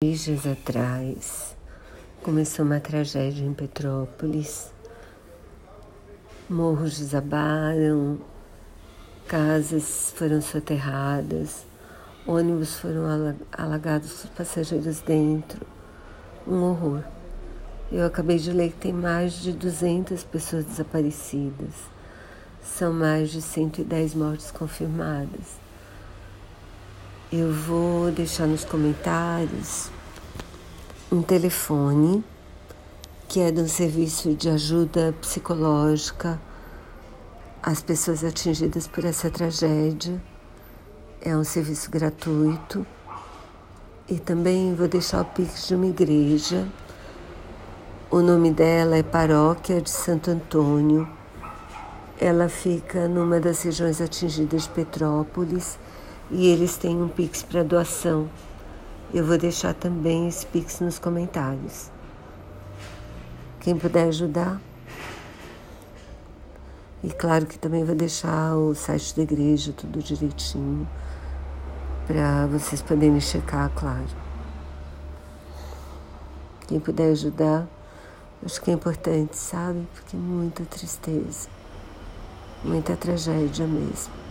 Dias atrás começou uma tragédia em Petrópolis. Morros desabaram, casas foram soterradas, ônibus foram alagados por passageiros dentro. Um horror. Eu acabei de ler que tem mais de 200 pessoas desaparecidas. São mais de 110 mortes confirmadas. Eu vou deixar nos comentários um telefone que é do serviço de ajuda psicológica às pessoas atingidas por essa tragédia. É um serviço gratuito. E também vou deixar o Pix de uma igreja. O nome dela é Paróquia de Santo Antônio. Ela fica numa das regiões atingidas de Petrópolis e eles têm um Pix para doação. Eu vou deixar também esse Pix nos comentários. Quem puder ajudar. E claro que também vou deixar o site da igreja tudo direitinho para vocês poderem checar, claro. Quem puder ajudar, acho que é importante, sabe? Porque é muita tristeza, muita tragédia mesmo.